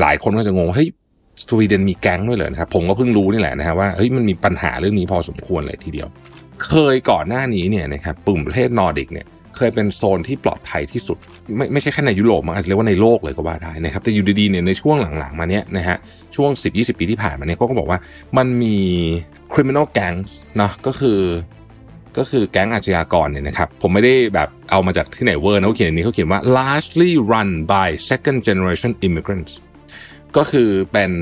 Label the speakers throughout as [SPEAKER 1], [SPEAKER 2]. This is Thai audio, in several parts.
[SPEAKER 1] หลายคนก็จะงงเฮ้ยสวีเดนมีแก๊งด้วยเลยนะครับผมก็เพิ่งรู้นี่แหละนะฮะว่าเฮ้ยมันมีปัญหาเรื่องนี้พอสมควรเลยทีเดียว เคยก่อนหน้านี้เนี่ยนะครับกลุ่มประเทศนอร์ดิกเนี่ยเคยเป็นโซนที่ปลอดภัยที่สุด ไม่ไม่ใช่แค่ในยุโรปมันอาจจะเรียกว่าในโลกเลยก็ว่าได้นะครับแต่อยู่ดีๆเนี่ยในช่วงหลังๆมาเนี้ยนะฮะช่วง 10-20 ปีที่ผ่านมาเนี่ยก็บอกว่ามันมี criminal gangs นะก็คือก็คือแก๊งอาชญากรเนี่ยนะครับ ผมไม่ได้แบบเอามาจากที่ไหนเวอร์นะเขาเขียนนี้เขาเขียนว่า largely run by second generation immigrants ก็คือเป็น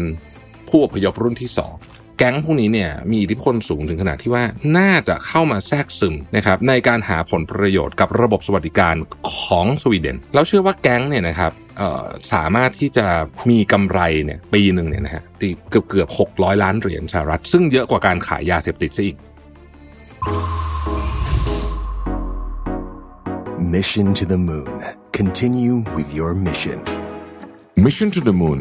[SPEAKER 1] ผู้อพยพรุ่นที่ 2 แก๊งพวกนี้เนี่ยมีอิทธิพลสูงถึงขนาดที่ว่าน่าจะเข้ามาแทรกซึมนะครับในการหาผลประโยชน์กับระบบสวัสดิการของสวีเดน แล้วเชื่อว่าแก๊งเนี่ยนะครับสามารถที่จะมีกำไรเนี่ยปีหนึ่งเนี่ยนะฮะเกือบเกือบหกร้อยล้านเหรียญสหรัฐ ซึ่งเยอะกว่าการขายยาเสพติดซะอีก
[SPEAKER 2] Mission to the Moon. Continue with your mission.
[SPEAKER 1] Mission to the Moon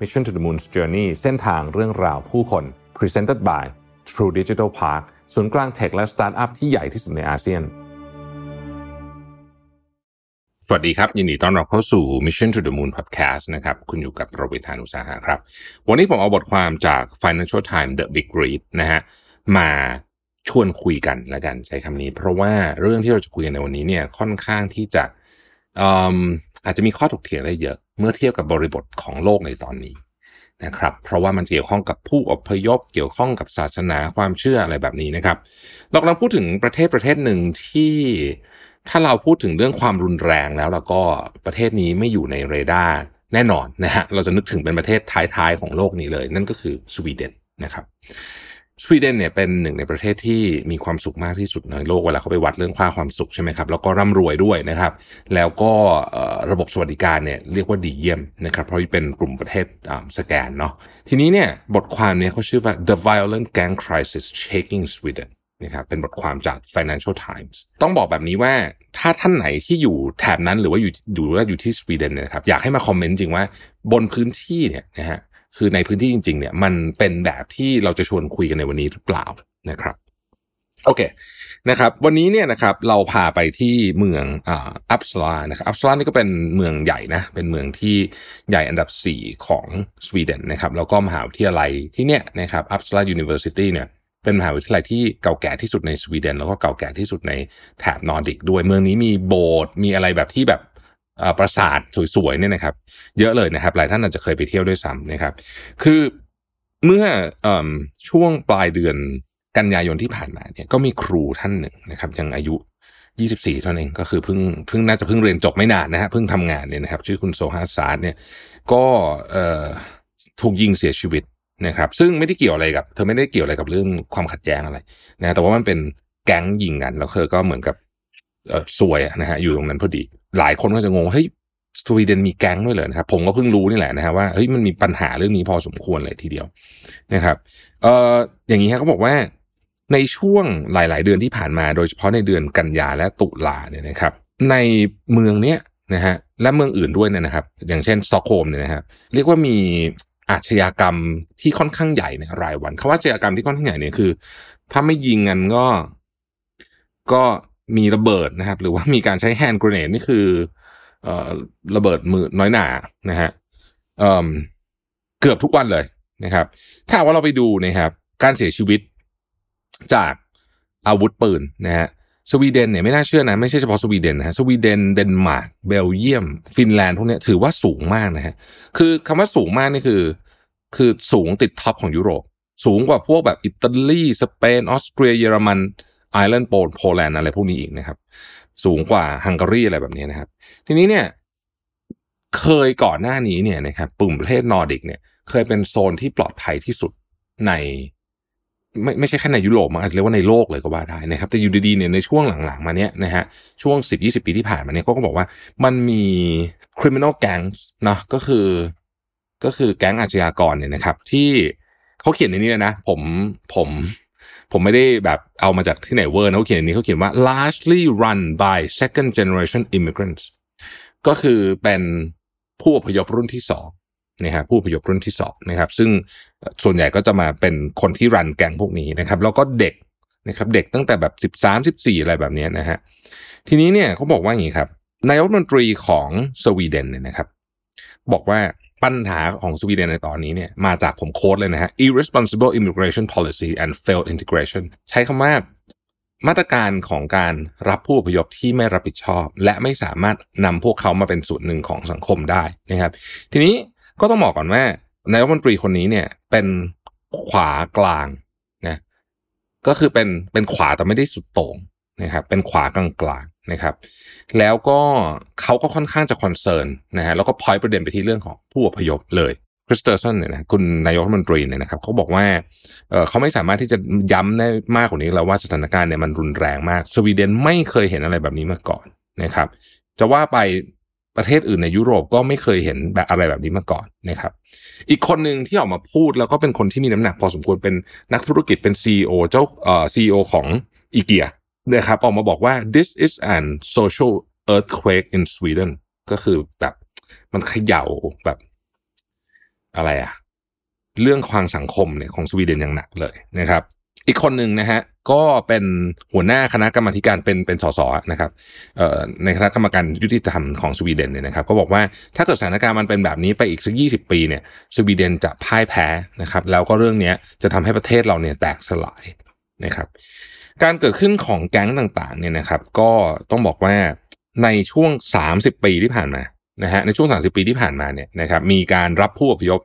[SPEAKER 1] Mission to the Moon's Journey เส้นทางเรื่องราวผู้คน Presented by True Digital Park ศูนย์กลางเทคและสตาร์ทอัพที่ใหญ่ที่สุดในอาเซียน สวัสดีครับ ยินดีต้อนรับเข้าสู่ Mission to the Moon Podcast นะครับ คุณอยู่กับโรบิทานุสาหะครับ วันนี้ผมเอาบทความจาก Financial Times The Big Read นะฮะมาชวนคุยกันแล้วกันใช้คำนี้ เพราะว่าเรื่องที่เราจะคุยกันในวันนี้เนี่ยค่อนข้างที่จะอาจจะมีข้อถกเถียงได้เยอะ เมื่อเทียบกับบริบทของโลกในตอนนี้นะครับ เพราะว่ามันเกี่ยวข้องกับผู้อพยพ เกี่ยวข้องกับศาสนาความเชื่ออะไรแบบนี้นะครับเรากำลังพูดถึงประเทศประเทศหนึ่งที่ถ้าเราพูดถึงเรื่องความรุนแรงแล้วแล้วก็ประเทศนี้ไม่อยู่ในเรดาร์แน่นอนนะฮะเราจะนึกถึงเป็นประเทศท้ายๆของโลกนี้เลย นั่นก็คือสวีเดนนะครับ สวีเดนเนี่ยเป็นหนึ่งในประเทศที่มีความสุขมากที่สุดในโลกเวลาเขาไปวัดเรื่องค่าความสุขใช่ไหมครับแล้วก็ร่ำรวยด้วยนะครับ แล้วก็ระบบสวัสดิการเนี่ยเรียกว่าดีเยี่ยมนะครับเพราะเป็นกลุ่มประเทศสแกนเนาะทีนี้เนี่ยบทความเนี่ยเขาชื่อว่า The Violent Gang Crisis Shaking Sweden นะครับเป็นบทความจาก Financial Times ต้องบอกแบบนี้ว่าถ้าท่านไหนที่อยู่แถบนั้นหรือว่าอยู่อยู่ว่าอยู่ที่สวีเดนนะครับอยากให้มาคอมเมนต์จริงว่าบนพื้นที่เนี่ยนะฮะ คือในพื้นที่จริง ๆ เนี่ย มันเป็นแบบที่เราจะชวนคุยกันในวันนี้หรือเปล่านะครับโอเคนะครับ วันนี้เนี่ยนะครับเราพาไปที่เมืองอัปสลานะครับอัปสลานี่ก็เป็นเมืองใหญ่นะเป็นเมืองที่ใหญ่อันดับ 4 ของสวีเดนนะครับแล้วก็มหาวิทยาลัยที่เนี่ยนะครับ Uppsala University เนี่ยเป็นมหาวิทยาลัยที่เก่าแก่ที่สุดในสวีเดนแล้วก็เก่าแก่ที่สุดในแถบนอร์ดิกด้วย เมืองนี้มีโบสถ์มีอะไรแบบที่แบบ ปราสาทสวยๆเนี่ยนะครับ เยอะเลยนะครับ หลายท่านอาจจะเคยไปเที่ยวด้วยซ้ำนะครับ คือเมื่ออช่วงปลายเดือนกันยายนที่ผ่านมาเนี่ยก็มีครูท่านหนึ่งนะครับ ยังอายุ 24 เท่านั้นเองก็คือเพิ่งเพิ่งน่าจะเพิ่งเรียนจบไม่นานนะฮะเพิ่งทำงานเนี่ยนะครับ ชื่อคุณโซฮาซาร์เนี่ยก็ถูกยิงเสียชีวิตนะครับ ซึ่งไม่ได้เกี่ยวอะไรกับ เธอไม่ได้เกี่ยวอะไรกับเรื่องความขัดแย้งอะไรนะแต่ว่ามันเป็นแก๊งยิงกันแล้วเธอก็เหมือนกับ เออซวยนะฮะอยู่ตรงนั้นพอดี หลายคนก็จะงงเฮ้ยสวีเดนมีแก๊งด้วยเหรอนะครับผมก็เพิ่งรู้นี่แหละนะฮะว่าเฮ้ยมันมีปัญหาเรื่องนี้พอสมควรเลยทีเดียวนะครับเอ่ออย่างนี้ครับเขาบอกว่าในช่วงหลาย ๆ เดือนที่ผ่านมาโดยเฉพาะในเดือนกันยาและตุลาเนี่ยนะครับ ในเมืองเนี้ยนะฮะและเมืองอื่นด้วยเนี่ยนะครับ อย่างเช่นสตอกโฮล์มเนี่ยนะครับเรียกว่ามีอาชญากรรมที่ค่อนข้างใหญ่ในรายวันคำว่าอาชญากรรมที่ค่อนข้างใหญ่เนี่ยคือ ถ้าไม่ยิงกันก็ก็ มีระเบิดนะครับ หรือว่ามีการใช้ hand grenade นี่คือเอ่อระเบิดมือน้อยหน่านะฮะเอ่อเกือบทุกวันเลยนะครับ ถ้าว่าเราไปดูนะครับ การเสียชีวิตจากอาวุธปืนนะฮะสวีเดนเนี่ยไม่น่าเชื่อนะไม่ใช่เฉพาะสวีเดนนะฮะสวีเดนเดนมาร์กเบลเยียม ฟินแลนด์พวกเนี้ยถือว่าสูงมากนะฮะคือคำว่าสูงมากนี่คือ คือสูงติด top ของยุโรป สูงกว่าพวกแบบอิตาลีสเปนออสเตรียเยอรมัน ไอร์แลนด์โปลโปแลนด์อะไรพวกนี้อีกนะครับ สูงกว่าฮังการีอะไรแบบนี้นะครับ ทีนี้เนี่ยเคยก่อนหน้านี้เนี่ยนะครับกลุ่มประเทศนอร์ดิกเนี่ยเคยเป็นโซนที่ปลอดภัยที่สุดใน ไม่ไม่ใช่แค่ในยุโรปมันอาจจะเรียกว่าในโลกเลยก็ว่าได้นะครับ แต่อยู่ดีๆเนี่ยในช่วงหลังๆ มาเนี้ยนะฮะช่วง 10-20 ปีที่ผ่านมาเนี่ยก็ก็บอกว่ามันมี criminal gangs นะก็คือก็คือแก๊งอาชญากรเนี่ยนะครับ ที่เขาเขียนในนี้เลยนะ ผมผม ผมไม่ได้แบบเอามาจากที่ไหนเวอร์นะเขาเขียนในนี้เขาเขียนว่า largely run by second generation immigrants ก็คือเป็นผู้อพยพรุ่นที่สองนะครับผู้อพยพรุ่นที่สองนะครับ ซึ่งส่วนใหญ่ก็จะมาเป็นคนที่รันแกงพวกนี้นะครับ แล้วก็เด็กนะครับเด็กตั้งแต่แบบสิบสามสิบสี่อะไรแบบนี้นะฮะทีนี้เนี่ยเขาบอกว่าอย่างนี้ครับนายกรัฐมนตรีของสวีเดนเนี่ยนะครับ บอกว่า ปัญหาของสวีเดนในตอนนี้เนี่ยมาจากผมโค้ดเลยนะฮะ irresponsible immigration policy and failed integration ใช้คำว่ามาตรการของการรับผู้อพยพที่ไม่รับผิดชอบ และไม่สามารถนำพวกเขามาเป็นส่วนหนึ่งของสังคมได้นะครับ ทีนี้ก็ต้องบอกก่อนว่านายกรัฐมนตรีคนนี้เนี่ยเป็นขวากลางนะก็คือเป็นเป็นขวาแต่ไม่ได้สุดโต่งนะครับเป็นขวากลางกลาง นะครับ แล้วก็เขาก็ค่อนข้างจะ concern นะฮะแล้วก็พอยประเด็นไปที่เรื่องของผู้อพยพเลยคริสเตอร์สันเนี่ยนะคุณนายกรัฐมนตรีเนี่ยนะครับเขาบอกว่าเเขาไม่สามารถที่จะย้ำได้มากกว่านี้แล้วว่าสถานการณ์เนี่ยมันรุนแรงมาก สวีเดนไม่เคยเห็นอะไรแบบนี้มาก่อนนะครับ จะว่าไปประเทศอื่นในยุโรปก็ไม่เคยเห็นแบบอะไรแบบนี้มาก่อนนะครับ อีกคนหนึ่งที่ออกมาพูดแล้วก็เป็นคนที่มีน้ำหนักพอสมควรเป็นนักธุรกิจเป็น CEO เจ้าเอ่อ CEO ของอีเกีย นะครับออกมาบอกว่า this is an social earthquake in Sweden ก็คือแบบมันเขย่าแบบอะไรอะเรื่องความสังคมเนี่ยของสวีเดนอย่างหนักเลยนะครับ อีกคนหนึ่งนะฮะก็เป็นหัวหน้าคณะกรรมการเป็นเป็นสสนะครับในคณะกรรมการยุติธรรมของสวีเดนเนี่ยนะครับ ก็บอกว่าถ้าเกิดสถานการณ์มันเป็นแบบนี้ไปอีกสักยี่สิบปีเนี่ยสวีเดนจะพ่ายแพ้นะครับ แล้วก็เรื่องนี้จะทำให้ประเทศเราเนี่ยแตกสลายนะครับ การเกิดขึ้นของแก๊งต่างๆเนี่ยนะครับ ก็ต้องบอกว่าในช่วง 30 ปีที่ผ่านมานะฮะในช่วง 30 ปีที่ผ่านมาเนี่ยนะครับมีการรับผู้อพยพ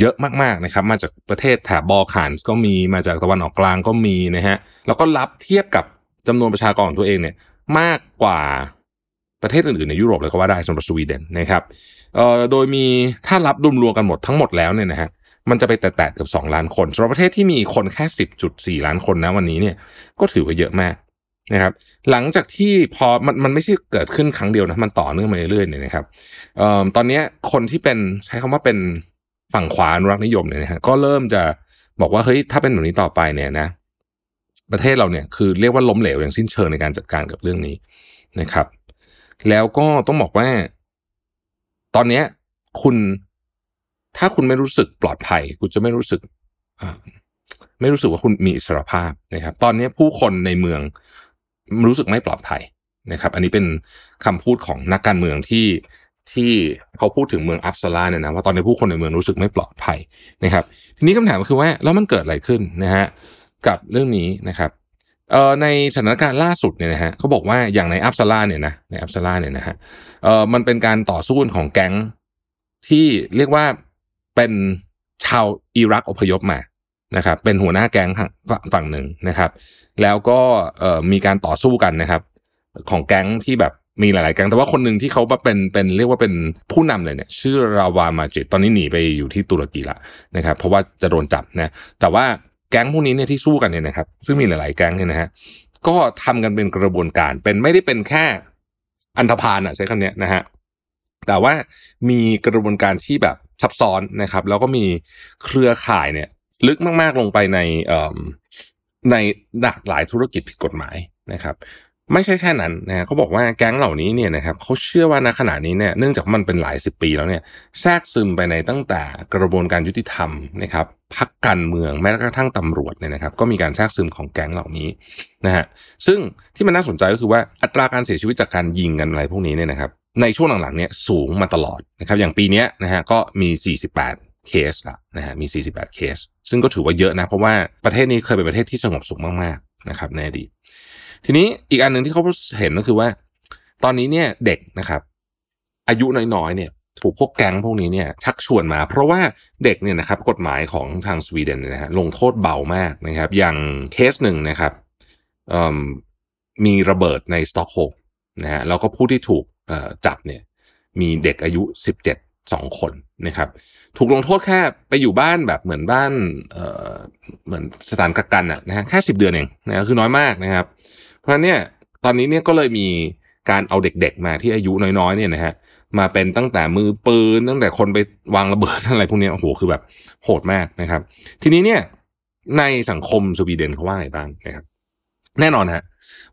[SPEAKER 1] เยอะมากๆนะครับ มาจากประเทศแถบบอลข่านก็มีมาจากตะวันออกกลางก็มีนะฮะแล้วก็รับเทียบกับจำนวนประชากรของตัวเองเนี่ยมากกว่าประเทศอื่นๆในยุโรปเลยก็ว่าได้สำหรับสวีเดนนะครับเอ่อโดยมีถ้ารับรวมๆกันหมดทั้งหมดแล้วเนี่ยนะฮะ มันจะไปแตะๆเกือบ2ล้านคนสำหรับประเทศที่มีคนแค่ 10.4 ล้านคนนะวันนี้เนี่ยก็ถือว่าเยอะมากนะครับ หลังจากที่พอมันมันไม่ใช่เกิดขึ้นครั้งเดียวนะมันต่อเนื่องมาเรื่อยๆเนี่ยนะครับเอ่อตอนนี้คนที่เป็นใช้คำว่าเป็นฝั่งขวาอนุรักษ์นิยมเนี่ยนะฮะก็เริ่มจะบอกว่าเฮ้ยถ้าเป็นแบบนี้ต่อไปเนี่ยนะ ประเทศเราเนี่ยคือเรียกว่าล้มเหลวอย่างสิ้นเชิงในการจัดการกับเรื่องนี้นะครับ แล้วก็ต้องบอกว่า ตอนนี้คุณ ถ้าคุณไม่รู้สึกปลอดภัย คุณจะไม่รู้สึกไม่รู้สึกว่าคุณมีอิสรภาพนะครับ ตอนนี้ผู้คนในเมืองรู้สึกไม่ปลอดภัยนะครับ อันนี้เป็นคำพูดของนักการเมืองที่ที่เขาพูดถึงเมืองอัปสลาเนี่ยนะว่าตอนนี้ผู้คนในเมืองรู้สึกไม่ปลอดภัยนะครับ ทีนี้คำถามก็คือว่าแล้วมันเกิดอะไรขึ้นนะฮะกับเรื่องนี้นะครับเอ่อในสถานการณ์ล่าสุดเนี่ยนะฮะเขาบอกว่าอย่างในอัปสลาเนี่ยนะในอัปสลาเนี่ยนะฮะเอ่อมันเป็นการต่อสู้ของแก๊งที่เรียกว่า เป็นชาวอิรักอพยพมานะครับเป็นหัวหน้าแก๊งฝั่งหนึ่งนะครับ แล้วก็มีการต่อสู้กันนะครับ ของแก๊งที่แบบมีหลาย ๆ แก๊งแต่ว่าคนหนึ่งที่เขาเป็นเป็นเรียกว่าเป็นผู้นำเลยเนี่ย ชื่อราวามาจิตตอนนี้หนีไปอยู่ที่ตุรกีละนะครับ เพราะว่าจะโดนจับนะแต่ว่าแก๊งพวกนี้เนี่ยที่สู้กันเนี่ยนะครับ ซึ่งมีหลาย ๆ แก๊งเนี่ยนะฮะก็ทำกันเป็นกระบวนการเป็นไม่ได้เป็นแค่อันธพาลอะใช้คำนี้นะฮะ แต่ว่ามีกระบวนการที่แบบซับซ้อนนะครับ แล้วก็มีเครือข่ายเนี่ยลึกมาก ๆ ลงไปในในหลากหลายธุรกิจผิดกฎหมายนะครับ ไม่ใช่แค่นั้นนะเขาบอกว่าแก๊งเหล่านี้เนี่ยนะครับเขาเชื่อว่าณขณะนี้เนี่ยเนื่องจากมันเป็นหลายสิบปีแล้วเนี่ยแทรกซึมไปในตั้งแต่กระบวนการยุติธรรมนะครับพักการเมืองแม้กระทั่งตำรวจเนี่ยนะครับ ก็มีการแทรกซึมของแก๊งเหล่านี้นะฮะซึ่งที่มันน่าสนใจก็คือว่าอัตราการเสียชีวิตจากการยิงกันอะไรพวกนี้เนี่ยนะครับ ในช่วงหลังๆเนี่ยสูงมาตลอดนะครับอย่างปีนี้นะฮะก็มี 48 เคสละนะฮะมี 48 เคส ซึ่งก็ถือว่าเยอะนะเพราะว่าประเทศนี้เคยเป็นประเทศที่สงบสุขมากๆนะครับในอดีตทีนี้อีกอันหนึ่งที่เขาเห็นก็คือว่า ตอนนี้เนี่ยเด็กนะครับ อายุน้อยๆเนี่ยถูกพวกแก๊งพวกนี้เนี่ยชักชวนมา เพราะว่าเด็กเนี่ยนะครับกฎหมายของทางสวีเดนนะฮะลงโทษเบามากนะครับ อย่างเคสหนึ่งนะครับมีระเบิดในสต็อกโฮล์มนะฮะแล้วก็ผู้ที่ถูก จับเนี่ยมีเด็กอายุสิบเจ็ดสองคนนะครับ ถูกลงโทษแค่ไปอยู่บ้านแบบเหมือนบ้านเเหมือนสถานกักกันอะนะฮะแค่สิบเดือนเองนะคือน้อยมากนะครับ เพราะเนี่ยตอนนี้เนี่ยก็เลยมีการเอาเด็กๆมาที่อายุน้อยๆเนี่ยนะฮะมาเป็นตั้งแต่มือปืนตั้งแต่คนไปวางระเบิดอะไรพวกนี้โอ้โหคือแบบโหดมากนะครับ ทีนี้เนี่ยในสังคมสวีเดนเขาว่าไงบ้างนะครับ แน่นอนฮะ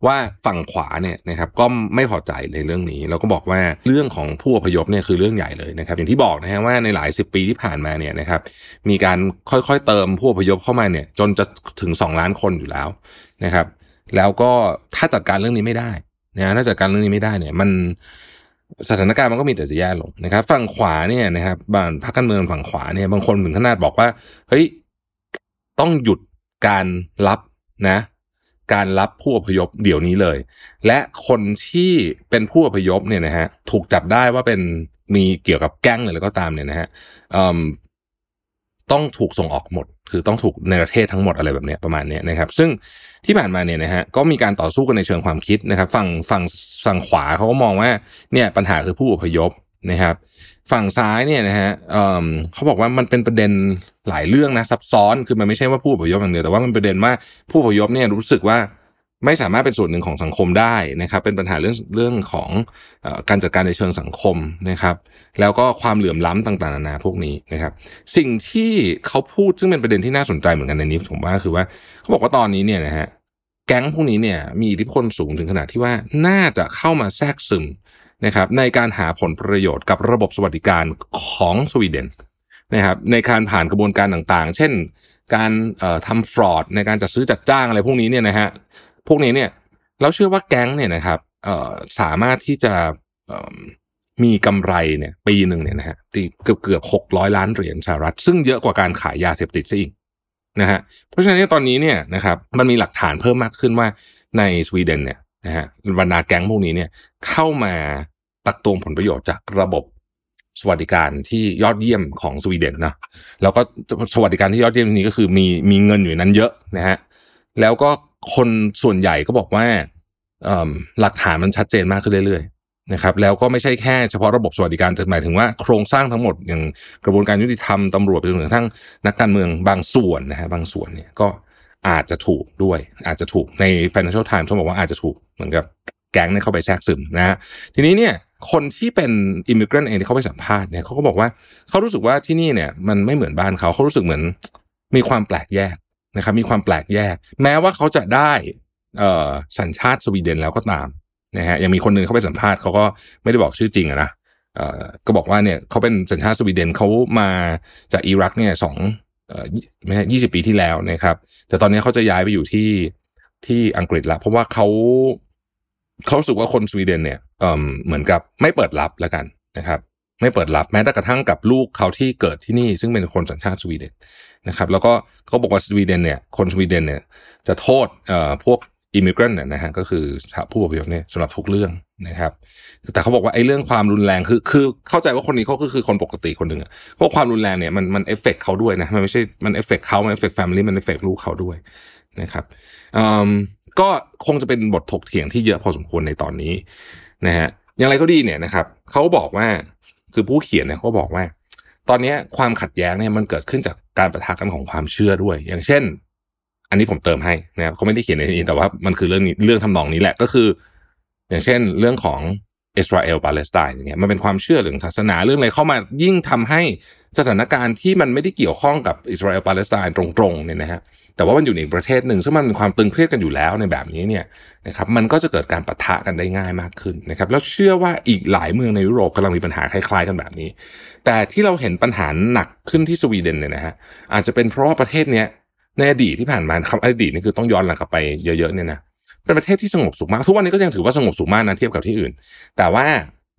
[SPEAKER 1] ว่าฝั่งขวาเนี่ยนะครับก็ไม่พอใจในเรื่องนี้เราก็บอกว่าเรื่องของผู้อพยพเนี่ยคือเรื่องใหญ่เลยนะครับ อย่างที่บอกนะฮะว่าในหลายสิบปีที่ผ่านมาเนี่ยนะครับมีการค่อยๆเติมผู้อพยพเข้ามาเนี่ยจนจะถึงสองล้านคนอยู่แล้วนะครับ แล้วก็ถ้าจัดการเรื่องนี้ไม่ได้นะถ้าจัดการเรื่องนี้ไม่ได้เนี่ยมันสถานการณ์มันก็มีแต่จะแย่ลงนะครับ ฝั่งขวาเนี่ยนะครับบางพรรคการเมืองฝั่งขวาเนี่ยบางคนถึงขนาดบอกว่าเฮ้ยต้องหยุดการรับนะ การรับผู้อพยพเดี๋ยวนี้เลย และคนที่เป็นผู้อพยพเนี่ยนะฮะถูกจับได้ว่าเป็นมีเกี่ยวกับแก๊งอะไรก็ตามเนี่ยนะฮะต้องถูกส่งออกหมด คือต้องถูกในประเทศทั้งหมดอะไรแบบนี้ประมาณนี้นะครับ ซึ่งที่ผ่านมาเนี่ยนะฮะก็มีการต่อสู้กันในเชิงความคิดนะครับ ฝั่งฝั่งฝั่งขวาเขาก็มองว่าเนี่ยปัญหาคือผู้อพยพนะครับ ฝั่งซ้ายเนี่ยนะฮะเเขาบอกว่ามันเป็นประเด็นหลายเรื่องนะซับซ้อนคือมันไม่ใช่ว่าผู้อพยพอย่างเดียวแต่ว่ามันประเด็นว่าผู้อพยพเนี่ยรู้สึกว่าไม่สามารถเป็นส่วนหนึ่งของสังคมได้นะครับ เป็นปัญหาเรื่องเรื่องของอการจัดการในเชิงสังคมนะครับ แล้วก็ความเหลื่อมล้ำต่างๆนานาพวกนี้นะครับ สิ่งที่เขาพูดซึ่งเป็นประเด็นที่น่าสนใจเหมือนกันในนี้ผมว่าคือว่าเขาบอกว่าตอนนี้เนี่ยนะฮะแก๊งพวกนี้เนี่ยมีอิทธิพลสูงถึงขนาดที่ว่าน่าจะเข้ามาแทรกซึม นะครับในการหาผลประโยชน์กับระบบสวัสดิการของสวีเดนนะครับในการผ่านกระบวนการต่างๆ เช่น การทำฟรอดในการจัดซื้อจัดจ้างอะไรพวกนี้เนี่ยนะฮะพวกนี้เนี่ยเราเชื่อว่าแก๊งเนี่ยนะครับสามารถที่จะมีกำไรเนี่ยปีหนึ่งเนี่ยนะฮะเกือบเกือบหกร้อยล้านเหรียญสหรัฐ ซึ่งเยอะกว่าการขายยาเสพติดซะอีกนะฮะเพราะฉะนั้นตอนนี้เนี่ยนะครับมันมีหลักฐานเพิ่มมากขึ้นว่าในสวีเดนเนี่ยนะฮะบรรดาแก๊งพวกนี้เนี่ยเข้ามา ตักตวงผลประโยชน์จากระบบสวัสดิการที่ยอดเยี่ยมของสวีเดนนะแล้วก็สวัสดิการที่ยอดเยี่ยมนี้ก็คือมีมีเงินอยู่นั้นเยอะนะฮะแล้วก็คนส่วนใหญ่ก็บอกว่าหลักฐานมันชัดเจนมากขึ้นเรื่อยๆนะครับ แล้วก็ไม่ใช่แค่เฉพาะระบบสวัสดิการแต่หมายถึงว่าโครงสร้างทั้งหมดอย่างกระบวนการยุติธรรมตำรวจไปจนถึงทั้งนักการเมืองบางส่วนนะฮะบางส่วนเนี่ยก็อาจจะถูกด้วย อาจจะถูกใน Financial Times เขาบอกว่าอาจจะถูกเหมือนกับแก๊งเนี่ยเข้าไปแทรกซึมนะฮะทีนี้เนี่ย คนที่เป็นอิมิเกรนเองที่เขาไปสัมภาษณ์เนี่ยเขาก็บอกว่าเขารู้สึกว่าที่นี่เนี่ยมันไม่เหมือนบ้านเขาเขารู้สึกเหมือนมีความแปลกแยกนะครับมีความแปลกแยก แม้ว่าเขาจะได้เสัญชาติสวีเดนแล้วก็ตามนะฮะยังมีคนหนึ่งเขาไปสัมภาษณ์เขาก็ไม่ได้บอกชื่อจริงนะเอ่อก็บอกว่าเนี่ยเขาเป็นสัญชาติสวีเดนเขามาจากอิรักเนี่ยสองเอ่อไม่ใช่ยี่สิบปีที่แล้วนะครับ แต่ตอนนี้เขาจะย้ายไปอยู่ที่ที่อังกฤษละเพราะว่าเขา เขาสึกว่าคนสวีเดนเนี่ยเอ่อเหมือนกับไม่เปิดรับแล้วกันนะครับ ไม่เปิดรับแม้แต่กระทั่งกับลูกเขาที่เกิดที่นี่ ซึ่งเป็นคนสัญชาติสวีเดนนะครับ แล้วก็เขาบอกว่าสวีเดนเนี่ย คนสวีเดนเนี่ยจะโทษอ่อพวก immigrant เนี่ยนะฮะก็คือผู้อพยพเนี่ยสำหรับทุกเรื่องนะครับ แต่เขาบอกว่าไอ้เรื่องความรุนแรงคือคือเข้าใจว่าคนนี้เขาก็คือคนปกติคนหนึ่งอะเพราะความรุนแรงเนี่ยมันมัน affect เขาด้วยนะมันไม่ใช่มัน affect เขามัน affect family มัน affect ลูกเขาด้วยนะครับอืม ก็คงจะเป็นบทถกเถียงที่เยอะพอสมควรในตอนนี้นะฮะอย่างไรก็ดีเนี่ยนะครับเขาบอกว่าคือผู้เขียนเนี่ยเขาบอกว่า ตอนนี้ความขัดแย้งเนี่ยมันเกิดขึ้นจากการประทะกันของความเชื่อด้วย อย่างเช่น อันนี้ผมเติมให้นะครับเขาไม่ได้เขียนในนี้แต่ว่ามันคือเรื่องนี้เรื่องทำนองนี้แหละก็คือ อย่างเช่น เรื่องของ อิสราเอลปาเลสไตน์อย่างเงี้ยมันเป็นความเชื่อเรื่องศาสนาเรื่องอะไรเข้ามายิ่งทำให้สถานการณ์ที่มันไม่ได้เกี่ยวข้องกับอิสราเอลปาเลสไตน์ตรงๆเนี่ยนะฮะแต่ว่ามันอยู่ในประเทศหนึ่งซึ่งมันมีความตึงเครียดกันอยู่แล้วในแบบนี้เนี่ยนะครับมันก็จะเกิดการปะทะกันได้ง่ายมากขึ้นนะครับแล้วเชื่อว่าอีกหลายเมืองในยุโรปกำลังมีปัญหาคล้ายๆกันแบบนี้ แต่ที่เราเห็นปัญหาหนักขึ้นที่สวีเดนเนี่ยนะฮะอาจจะเป็นเพราะว่าประเทศเนี้ยในอดีตที่ผ่านมาคำอดีตนี่คือต้องย้อนหลังกลับไปเยอะๆเนี่ยนะ เป็นประเทศที่สงบสุขมาก ทุกวันนี้ก็ยังถือว่าสงบสุขมากนะเทียบกับที่อื่น แต่ว่า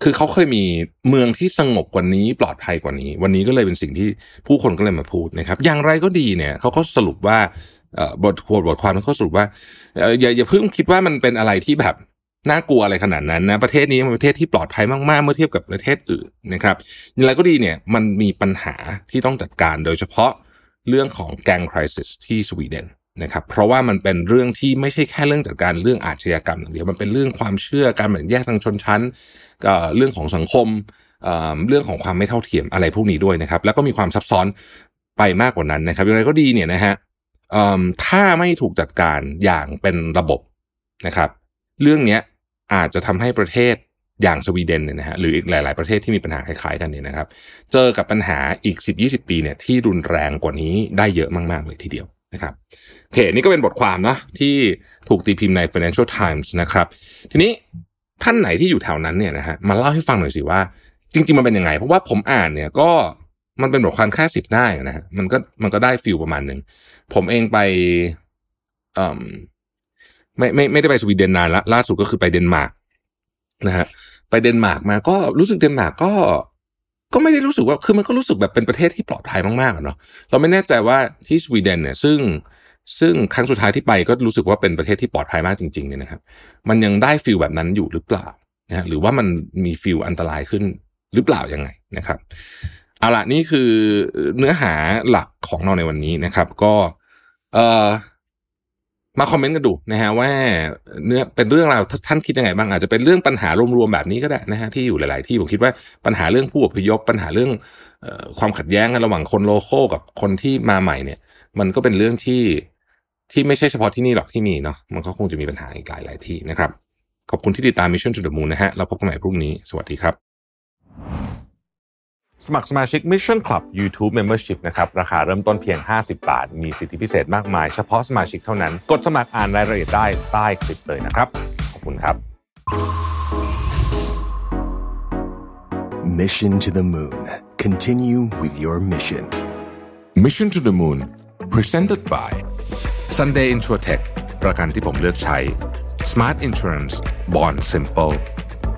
[SPEAKER 1] คือเขาเคยมีเมืองที่สงบกว่านี้ปลอดภัยกว่านี้ วันนี้ก็เลยเป็นสิ่งที่ผู้คนก็เลยมาพูดนะครับ อย่างไรก็ดีเนี่ยเขาก็สรุปว่าบทควบทความมันเขาสรุปว่าเอ่ออย่าอย่าเพิ่งคิดว่ามันเป็นอะไรที่แบบน่ากลัวอะไรขนาดนั้นนะประเทศนี้เป็นประเทศที่ปลอดภัยมากๆ เมื่อเทียบกับประเทศอื่นนะครับอย่างไรก็ดีเนี่ยมันมีปัญหาที่ต้องจัดการโดยเฉพาะเรื่องของแกงคริสที่สวีเดน นะครับเพราะว่ามันเป็นเรื่องที่ไม่ใช่แค่เรื่องจัดการเรื่องอาชญากรรมอย่างเดียวมันเป็นเรื่องความเชื่อการแบ่งแยกทางชนชั้นก็เรื่องของสังคมเเรื่องของความไม่เท่าเทียมอะไรพวกนี้ด้วยนะครับ แล้วก็มีความซับซ้อนไปมากกว่านั้นนะครับอย่างไรก็ดีเนี่ยนะฮะถ้าไม่ถูกจัดการอย่างเป็นระบบนะครับ เรื่องนี้อาจจะทำให้ประเทศอย่างสวีเดนเนี่ยนะฮะหรืออีกหลาย ๆประเทศที่มีปัญหาคล้ายๆกันเนี่ยนะครับ เจอกับปัญหาอีก 10-20 ปีเนี่ยที่รุนแรงกว่านี้ได้เยอะมากๆเลยทีเดียว นะครับโอเคนี่ก็เป็นบทความนะที่ถูกตีพิมพ์ใน Financial Times นะครับ ทีนี้ท่านไหนที่อยู่แถวนั้นเนี่ยนะฮะมาเล่าให้ฟังหน่อยสิว่า จริง ๆ มันเป็นยังไง เพราะว่าผมอ่านเนี่ยก็มันเป็นบทความแค่สิบหน้าเองนะฮะมันก็มันก็ได้ feel ประมาณหนึ่งผมเองไปเอ่มไม่ไม่ไม่ได้ไปสวีเดนนานละล่าสุดก็คือไปเดนมาร์กนะฮะไปเดนมาร์กมาก็รู้สึกเดนมาร์กก็ ก็ไม่ได้รู้สึกว่าคือมันก็รู้สึกแบบเป็นประเทศที่ปลอดภัยมากๆเนาะเราไม่แน่ใจว่าที่สวีเดนเนี่ยซึ่งซึ่งครั้งสุดท้ายที่ไปก็รู้สึกว่าเป็นประเทศที่ปลอดภัยมากจริงๆเนี่ยนะครับ มันยังได้ feel แบบนั้นอยู่หรือเปล่านะฮะหรือว่ามันมี feel อันตรายขึ้นหรือเปล่ายังไงนะครับเอาละนี่คือเนื้อหาหลักของเราในวันนี้นะครับ ก็เอ่อ มาคอมเมนต์กันดูนะฮะว่าเนื้อเป็นเรื่องราวท่านคิดยังไงบ้างอาจจะเป็นเรื่องปัญหารวมๆแบบนี้ก็ได้นะฮะที่อยู่หลาย ๆ ที่ผมคิดว่าปัญหาเรื่องผู้อพยพปัญหาเรื่องออความขัดแย้งกันระหว่างคน local กับคนที่มาใหม่เนี่ย มันก็เป็นเรื่องที่ที่ไม่ใช่เฉพาะที่นี่หรอกที่มีเนาะมันก็คงจะมีปัญหาอีกหลายหลายที่นะครับ ขอบคุณที่ติดตาม Mission to the Moon นะฮะเราพบกันใหม่พรุ่งนี้สวัสดีครับ สมัครสมาชิก Mission Club YouTube Membership นะครับ ราคาเริ่มต้นเพียง 50 บาท มีสิทธิพิเศษมากมาย เฉพาะสมาชิกเท่านั้น กดสมัครอ่านรายละเอียดได้ใต้คลิปเลยนะครับ ขอบคุณครับ
[SPEAKER 2] Mission to the Moon. Continue with your mission.
[SPEAKER 1] Mission to the Moon Presented by Sunday Insurtech ประกันที่ผมเลือกใช้ Smart Insurance Bond Simple